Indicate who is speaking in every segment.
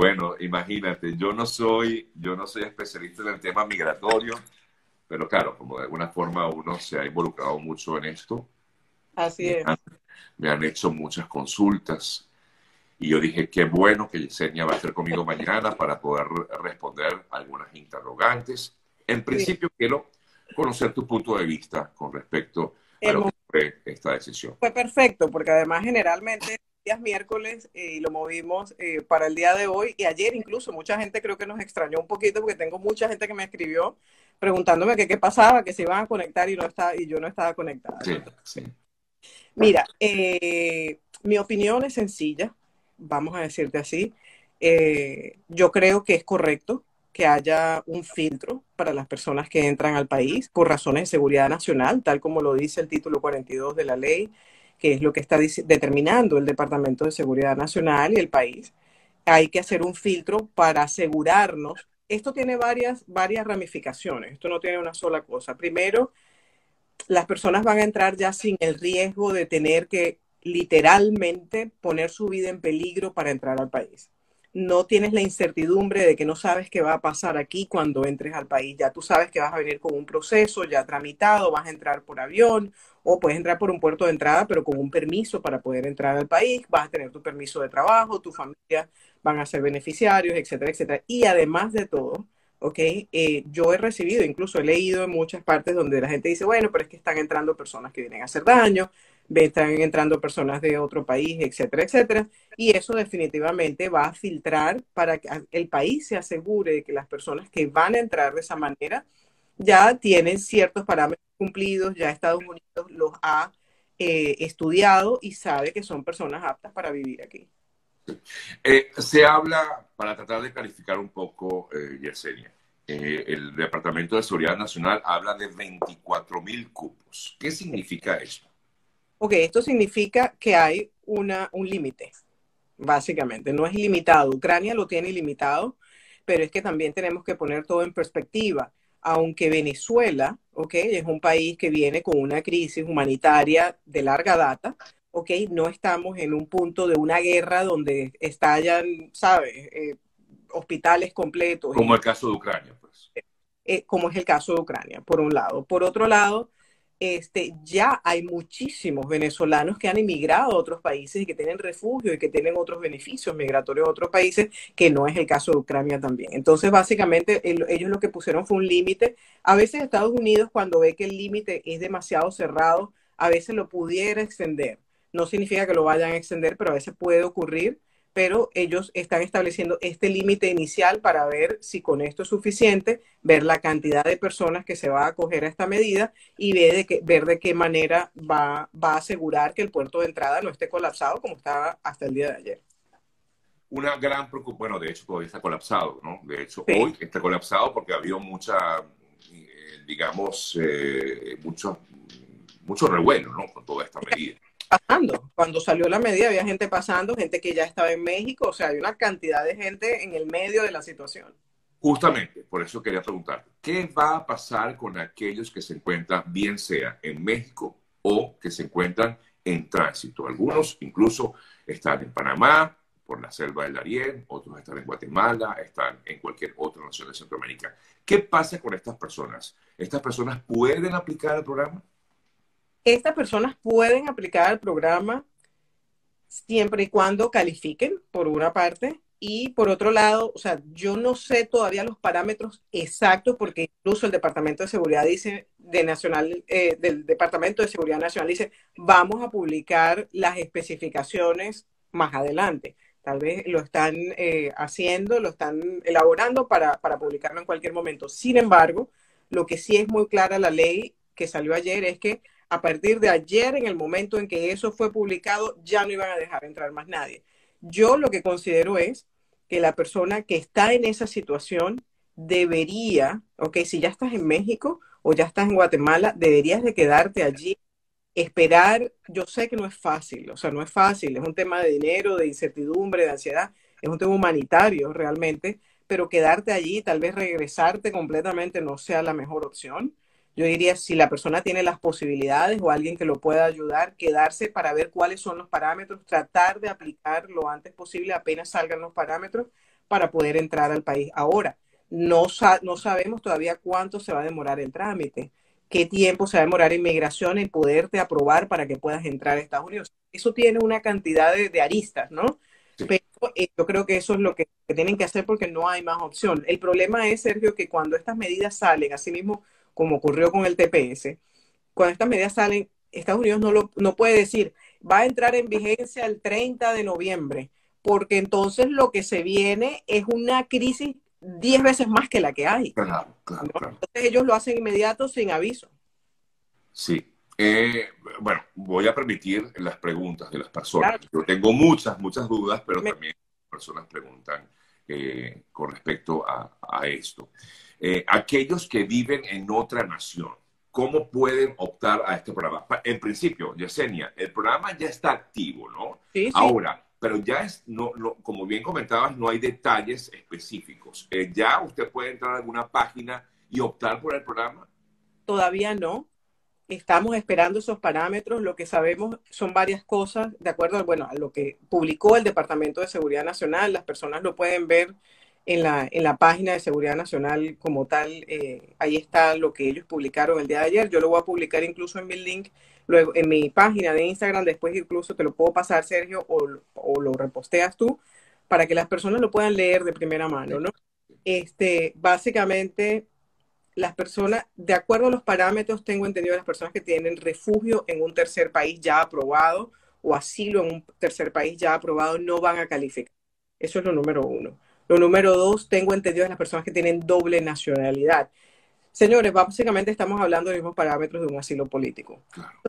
Speaker 1: Bueno, imagínate, yo no soy, yo no soy especialista en el tema migratorio, pero claro, como de alguna forma uno se ha involucrado mucho en esto.
Speaker 2: Así es.
Speaker 1: Me han, hecho muchas consultas y yo dije, qué bueno que Yesenia va a estar conmigo mañana para poder responder algunas interrogantes. En principio quiero conocer tu punto de vista con respecto a lo que fue esta decisión.
Speaker 2: Fue perfecto, porque además generalmente días miércoles eh, y lo movimos eh, para el día de hoy y ayer incluso mucha gente creo que nos extrañó un poquito porque tengo mucha gente que me escribió preguntándome qué pasaba, que se iban a conectar y, no estaba, y yo no estaba conectada. Mira, eh, mi opinión es sencilla, vamos a decirte así. yo creo que es correcto que haya un filtro para las personas que entran al país por razones de seguridad nacional, tal como lo dice el título 42 de la ley que es lo que está determinando el Departamento de Seguridad Nacional y el país. Hay que hacer un filtro para asegurarnos. Esto tiene varias, varias ramificaciones, esto no tiene una sola cosa. Primero, las personas van a entrar ya sin el riesgo de tener que literalmente poner su vida en peligro para entrar al país. No tienes la incertidumbre de que no sabes qué va a pasar aquí cuando entres al país. Ya tú sabes que vas a venir con un proceso ya tramitado, vas a entrar por avión o puedes entrar por un puerto de entrada, pero con un permiso para poder entrar al país, vas a tener tu permiso de trabajo, tu familia van a ser beneficiarios, etcétera, etcétera. Y además de todo, ¿ok? Eh, yo he recibido, incluso he leído en muchas partes donde la gente dice, bueno, pero es que están entrando personas que vienen a hacer daño, están entrando personas de otro país, etcétera, etcétera. Y eso definitivamente va a filtrar para que el país se asegure de que las personas que van a entrar de esa manera ya tienen ciertos parámetros cumplidos, ya Estados Unidos los ha eh, estudiado y sabe que son personas aptas para vivir aquí.
Speaker 1: Eh, se habla, para tratar de calificar un poco, eh, Yesenia, eh, el Departamento de Seguridad Nacional habla de 24 mil cupos. ¿Qué significa eso?
Speaker 2: Ok, esto significa que hay una, un límite, básicamente. No es ilimitado. Ucrania lo tiene ilimitado, pero es que también tenemos que poner todo en perspectiva aunque Venezuela, ¿ok? Es un país que viene con una crisis humanitaria de larga data, ¿ok? No estamos en un punto de una guerra donde estallan, ¿sabes? Eh, hospitales completos.
Speaker 1: Como el caso de Ucrania, pues.
Speaker 2: Eh, como es el caso de Ucrania, por un lado. Por otro lado, este, ya hay muchísimos venezolanos que han emigrado a otros países y que tienen refugio y que tienen otros beneficios migratorios a otros países, que no es el caso de Ucrania también. Entonces, básicamente, ellos lo que pusieron fue un límite. A veces Estados Unidos, cuando ve que el límite es demasiado cerrado, a veces lo pudiera extender. No significa que lo vayan a extender, pero a veces puede ocurrir pero ellos están estableciendo este límite inicial para ver si con esto es suficiente, ver la cantidad de personas que se va a acoger a esta medida y ver de qué, ver de qué manera va, va a asegurar que el puerto de entrada no esté colapsado como estaba hasta el día de ayer.
Speaker 1: Una gran preocupación, bueno, de hecho todavía está colapsado, ¿no? De hecho, hoy está colapsado porque ha habido mucha, eh, digamos, eh, mucho, mucho revuelo, ¿no? Con toda esta medida
Speaker 2: pasando. Cuando salió la medida había gente pasando, gente que ya estaba en México, o sea, hay una cantidad de gente en el medio de la situación.
Speaker 1: Justamente, por eso quería preguntar, ¿qué va a pasar con aquellos que se encuentran, bien sea en México o que se encuentran en tránsito? Algunos incluso están en Panamá, por la selva del Darién, otros están en Guatemala, están en cualquier otra nación de Centroamérica. ¿Qué pasa con estas personas? ¿Estas personas pueden aplicar el programa?
Speaker 2: Estas personas pueden aplicar el programa siempre y cuando califiquen, por una parte, y por otro lado, o sea, yo no sé todavía los parámetros exactos porque incluso el Departamento de Seguridad dice, de Nacional, eh, del Departamento de Seguridad Nacional dice, vamos a publicar las especificaciones más adelante. Tal vez lo están eh, haciendo, lo están elaborando para, para publicarlo en cualquier momento. Sin embargo, lo que sí es muy clara la ley que salió ayer es que a partir de ayer, en el momento en que eso fue publicado, ya no iban a dejar entrar más nadie. Yo lo que considero es que la persona que está en esa situación debería, ok, si ya estás en México o ya estás en Guatemala, deberías de quedarte allí, esperar, yo sé que no es fácil, o sea, no es fácil, es un tema de dinero, de incertidumbre, de ansiedad, es un tema humanitario realmente, pero quedarte allí, tal vez regresarte completamente no sea la mejor opción. Yo diría, si la persona tiene las posibilidades o alguien que lo pueda ayudar, quedarse para ver cuáles son los parámetros, tratar de aplicar lo antes posible apenas salgan los parámetros para poder entrar al país. Ahora, no, no sabemos todavía cuánto se va a demorar el trámite, qué tiempo se va a demorar inmigración en poderte aprobar para que puedas entrar a Estados Unidos. Eso tiene una cantidad de, aristas, ¿no? Pero eh, yo creo que eso es lo que, tienen que hacer porque no hay más opción. El problema es, Sergio, que cuando estas medidas salen, así mismo como ocurrió con el TPS, cuando estas medidas salen, Estados Unidos no, lo, no puede decir, va a entrar en vigencia el 30 de noviembre, porque entonces lo que se viene es una crisis 10 veces más que la que hay.
Speaker 1: Claro, claro, Entonces
Speaker 2: ellos lo hacen inmediato sin aviso.
Speaker 1: Sí. Eh, bueno, voy a permitir las preguntas de las personas. Yo tengo muchas, muchas dudas, pero también personas preguntan eh, con respecto a, esto. Eh, aquellos que viven en otra nación, ¿cómo pueden optar a este programa? En principio, Yesenia, el programa ya está activo, ¿no?
Speaker 2: Sí, sí.
Speaker 1: Ahora, pero ya es, no, como bien comentabas, no hay detalles específicos. Eh, ¿Ya usted puede entrar a alguna página y optar por el programa?
Speaker 2: Todavía no. Estamos esperando esos parámetros. Lo que sabemos son varias cosas, de acuerdo a, bueno, a lo que publicó el Departamento de Seguridad Nacional. Las personas lo pueden ver en la, en la página de Seguridad Nacional como tal. Eh, ahí está lo que ellos publicaron el día de ayer. Yo lo voy a publicar incluso en mi link luego en mi página de Instagram, después incluso te lo puedo pasar, Sergio, o, lo reposteas tú, para que las personas lo puedan leer de primera mano, ¿no? Este, básicamente, las personas, de acuerdo a los parámetros, tengo entendido, las personas que tienen refugio en un tercer país ya aprobado o asilo en un tercer país ya aprobado no van a calificar. Eso es lo número uno. Lo número dos, tengo entendido, las personas que tienen doble nacionalidad. Señores, básicamente estamos hablando de los mismos parámetros de un asilo político.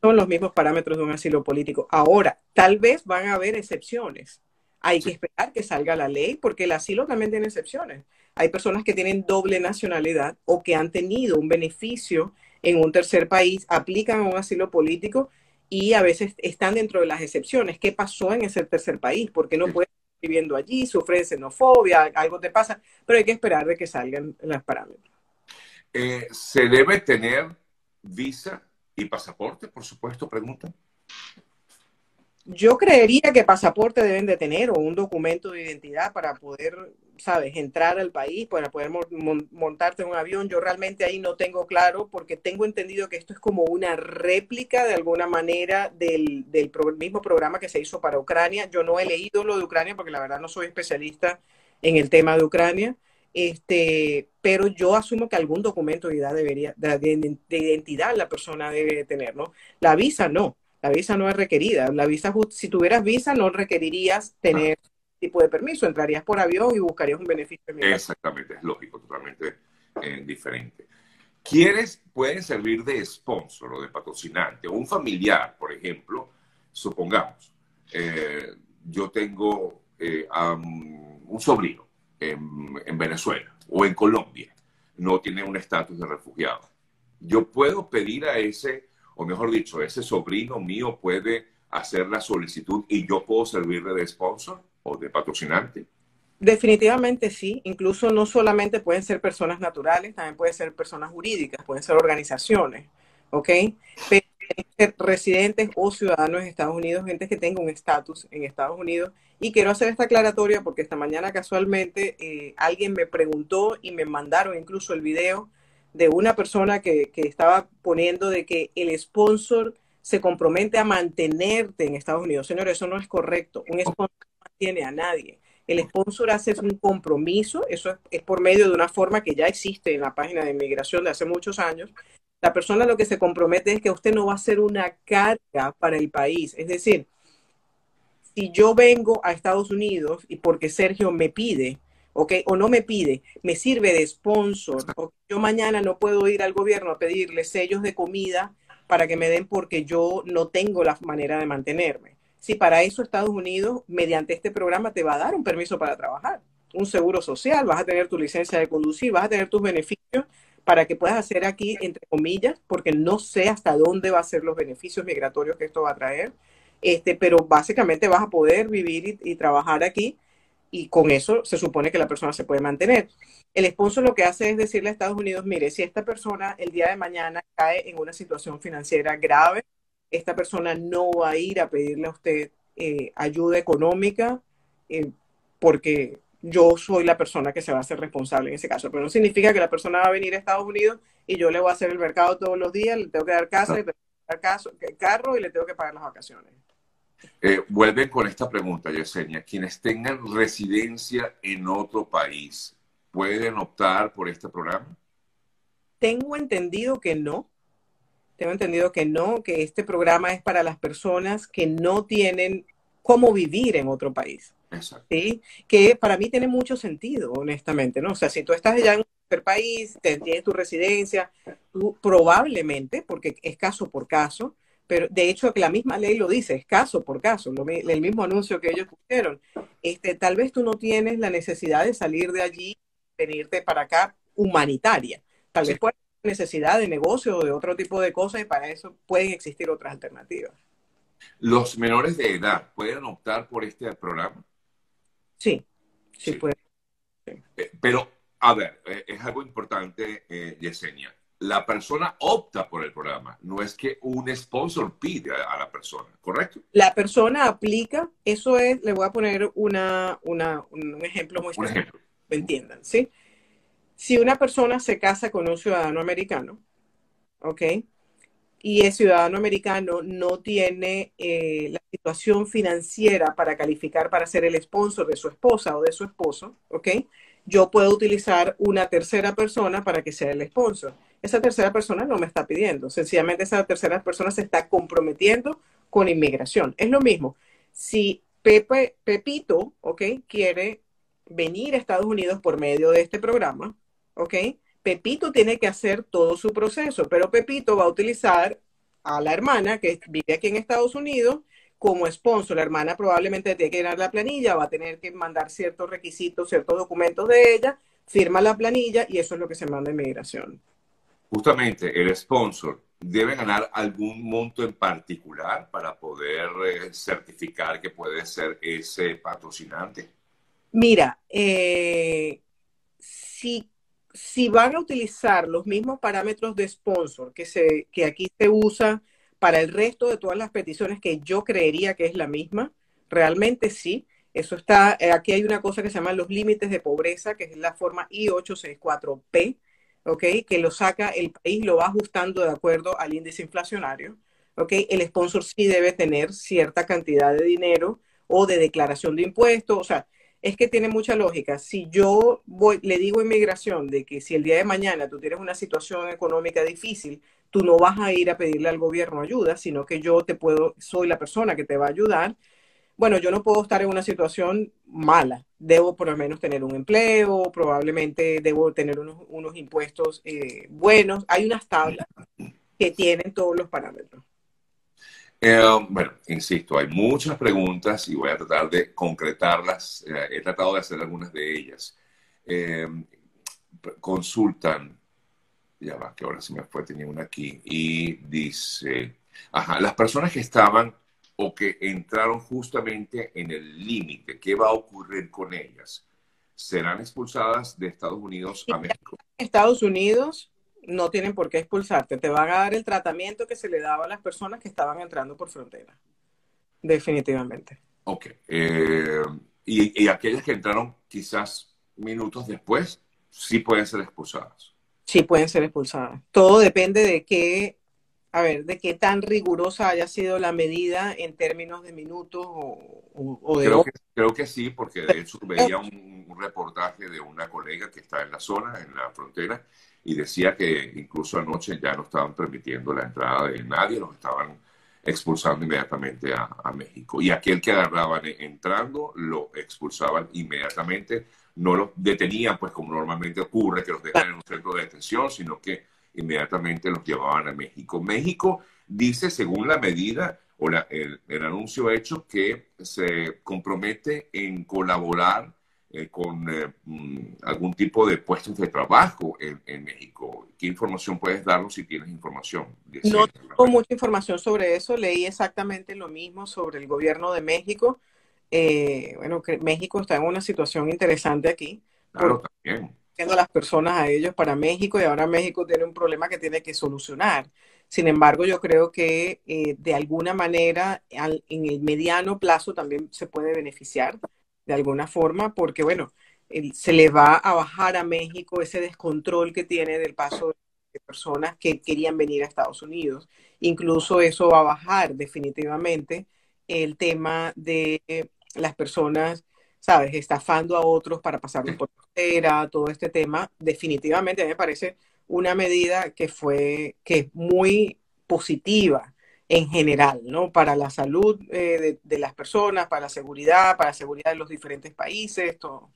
Speaker 2: Son los mismos parámetros de un asilo político. Ahora, tal vez van a haber excepciones. Hay que esperar que salga la ley porque el asilo también tiene excepciones. Hay personas que tienen doble nacionalidad o que han tenido un beneficio en un tercer país, aplican a un asilo político y a veces están dentro de las excepciones. ¿Qué pasó en ese tercer país? ¿Por qué no pueden viviendo allí? ¿Sufren xenofobia? ¿Algo te pasa? Pero hay que esperar de que salgan los parámetros.
Speaker 1: Eh, ¿Se debe tener visa y pasaporte, por supuesto? Pregunta.
Speaker 2: Yo creería que pasaporte deben de tener o un documento de identidad para poder, sabes, entrar al país, para poder montarte en un avión. Yo realmente ahí no tengo claro porque tengo entendido que esto es como una réplica de alguna manera del, del mismo programa que se hizo para Ucrania. Yo no he leído lo de Ucrania porque la verdad no soy especialista en el tema de Ucrania este, pero yo asumo que algún documento de identidad, debería, de, identidad la persona debe tener, ¿no? La visa no, la visa no es requerida. La visa, si tuvieras visa, no requerirías tener. Tipo de permiso, entrarías por avión y buscarías un beneficio.
Speaker 1: Exactamente, es lógico, totalmente eh, diferente. ¿Quiénes pueden servir de sponsor o de patrocinante? Un familiar, por ejemplo, supongamos, eh, yo tengo eh, un sobrino en, Venezuela o en Colombia no tiene un estatus de refugiado. Yo puedo pedir a ese, o mejor dicho, ese sobrino mío puede hacer la solicitud y yo puedo servirle de sponsor o de patrocinante.
Speaker 2: Definitivamente sí, incluso no solamente pueden ser personas naturales, también pueden ser personas jurídicas, pueden ser organizaciones, ¿ok? Pero ser residentes o ciudadanos de Estados Unidos, gente que tenga un estatus en Estados Unidos. Y quiero hacer esta aclaratoria porque esta mañana casualmente eh, alguien me preguntó y me mandaron incluso el video de una persona que, que, estaba poniendo de que el sponsor se compromete a mantenerte en Estados Unidos. Señores, eso no es correcto. Un sponsor no mantiene a nadie. El sponsor hace un compromiso, eso es, es, por medio de una forma que ya existe en la página de inmigración de hace muchos años, la persona lo que se compromete es que usted no va a ser una carga para el país. Es decir, si yo vengo a Estados Unidos y porque Sergio me pide, ¿ok? O no me pide, me sirve de sponsor, yo mañana no puedo ir al gobierno a pedirle sellos de comida para que me den porque yo no tengo la manera de mantenerme. Si para eso Estados Unidos, mediante este programa, te va a dar un permiso para trabajar, un seguro social, vas a tener tu licencia de conducir, vas a tener tus beneficios para que puedas hacer aquí, entre comillas, porque no sé hasta dónde va a ser los beneficios migratorios que esto va a traer, este, pero básicamente vas a poder vivir y, trabajar aquí y con eso se supone que la persona se puede mantener. El sponsor lo que hace es decirle a Estados Unidos, mire, si esta persona el día de mañana cae en una situación financiera grave, esta persona no va a ir a pedirle a usted eh, ayuda económica eh, porque yo soy la persona que se va a hacer responsable en ese caso. Pero no significa que la persona va a venir a Estados Unidos y yo le voy a hacer el mercado todos los días, le tengo que dar casa, le tengo que dar caso, carro y le tengo que pagar las vacaciones.
Speaker 1: Eh, vuelven con esta pregunta, Yesenia. Quienes tengan residencia en otro país, ¿pueden optar por este programa?
Speaker 2: Tengo entendido que no. Tengo entendido que no, que este programa es para las personas que no tienen cómo vivir en otro país. Exacto. ¿sí? Que para mí tiene mucho sentido, honestamente, ¿no? O sea, si tú estás allá en un país, tienes tu residencia, tú probablemente, porque es caso por caso, pero de hecho la misma ley lo dice, es caso por caso, el mismo anuncio que ellos pusieron. Este, tal vez tú no tienes la necesidad de salir de allí, venirte para acá humanitaria. Tal vez puedes necesidad de negocio o de otro tipo de cosas y para eso pueden existir otras alternativas.
Speaker 1: ¿Los menores de edad pueden optar por este programa?
Speaker 2: Sí, sí, pueden.
Speaker 1: Eh, pero, a ver, eh, es algo importante, eh, Yesenia la persona opta por el programa, no es que un sponsor pide a, la persona, ¿correcto?
Speaker 2: La persona aplica, eso es, le voy a poner una, una un ejemplo muy específico, me entiendan, ¿sí? Si una persona se casa con un ciudadano americano, ¿ok? Y el ciudadano americano no tiene eh, la situación financiera para calificar para ser el sponsor de su esposa o de su esposo, ¿ok? Yo puedo utilizar una tercera persona para que sea el sponsor esa tercera persona no me está pidiendo. Sencillamente esa tercera persona se está comprometiendo con inmigración. Es lo mismo. Si Pepe, Pepito, ¿ok? Quiere venir a Estados Unidos por medio de este programa, ¿ok? Pepito tiene que hacer todo su proceso, pero Pepito va a utilizar a la hermana que vive aquí en Estados Unidos como sponsor. La hermana probablemente tiene que llenar la planilla, va a tener que mandar ciertos requisitos, ciertos documentos de ella, firma la planilla y eso es lo que se manda a inmigración
Speaker 1: justamente el sponsor debe ganar algún monto en particular para poder eh, certificar que puede ser ese patrocinante?
Speaker 2: Mira, eh, si, si, van a utilizar los mismos parámetros de sponsor que, se, que aquí se usa para el resto de todas las peticiones, que yo creería que es la misma, realmente sí. Eso está, eh, aquí hay una cosa que se llama los límites de pobreza, que es la forma I864P, que lo saca el país, lo va ajustando de acuerdo al índice inflacionario. El sponsor sí debe tener cierta cantidad de dinero o de declaración de impuestos. O sea, es que tiene mucha lógica. Si yo voy, le digo a inmigración de que si el día de mañana tú tienes una situación económica difícil, tú no vas a ir a pedirle al gobierno ayuda, sino que yo te puedo, soy la persona que te va a ayudar bueno, yo no puedo estar en una situación mala, debo por lo menos tener un empleo, probablemente debo tener unos, impuestos eh, buenos. Hay unas tablas que tienen todos los parámetros.
Speaker 1: Eh, bueno, insisto, hay muchas preguntas y voy a tratar de concretarlas. Eh, he tratado de hacer algunas de ellas. consultan, ya va, que ahora se me fue, tenía una aquí, y dice, ajá, las personas que estaban o que entraron justamente en el límite. ¿Qué va a ocurrir con ellas? ¿Serán expulsadas de Estados Unidos a México?
Speaker 2: Estados Unidos no tienen por qué expulsarte. Te van a dar el tratamiento que se le daba a las personas que estaban entrando por frontera. Definitivamente.
Speaker 1: Ok. Eh, y, y aquellas que entraron quizás minutos después, sí pueden ser expulsadas.
Speaker 2: Sí, pueden ser expulsadas. Todo depende de qué a ver, de qué tan rigurosa haya sido la medida en términos de minutos o, de...
Speaker 1: Creo que, creo que, sí, porque de hecho veía un, reportaje de una colega que está en la zona, en la frontera, y decía que incluso anoche ya no estaban permitiendo la entrada de nadie, los estaban expulsando inmediatamente a, México. Y aquel que agarraban entrando, lo expulsaban inmediatamente, no lo detenían, pues como normalmente ocurre, que los dejan en un centro de detención, sino que inmediatamente los llevaban a México. México dice, según la medida o el, anuncio hecho, que se compromete en colaborar eh, con eh, mm, algún tipo de puestos de trabajo en, México. ¿Qué información puedes darnos si tienes información?
Speaker 2: No tengo mucha información sobre eso. Leí exactamente lo mismo sobre el gobierno de México. Eh, bueno, que México está en una situación interesante aquí.
Speaker 1: Claro, también
Speaker 2: a las personas a ellos para México y ahora México tiene un problema que tiene que solucionar. Sin embargo, yo creo que eh, de alguna manera en el mediano plazo también se puede beneficiar de alguna forma porque, bueno, se le va a bajar a México ese descontrol que tiene del paso de personas que querían venir a Estados Unidos. Incluso eso va a bajar definitivamente el tema de las personas, ¿sabes?, estafando a otros para pasarlos por frontera, todo este tema, definitivamente me parece una medida que fue, que es muy positiva en general, ¿no? Para la salud eh, de, de, las personas, para la seguridad, para la seguridad de los diferentes países, todo.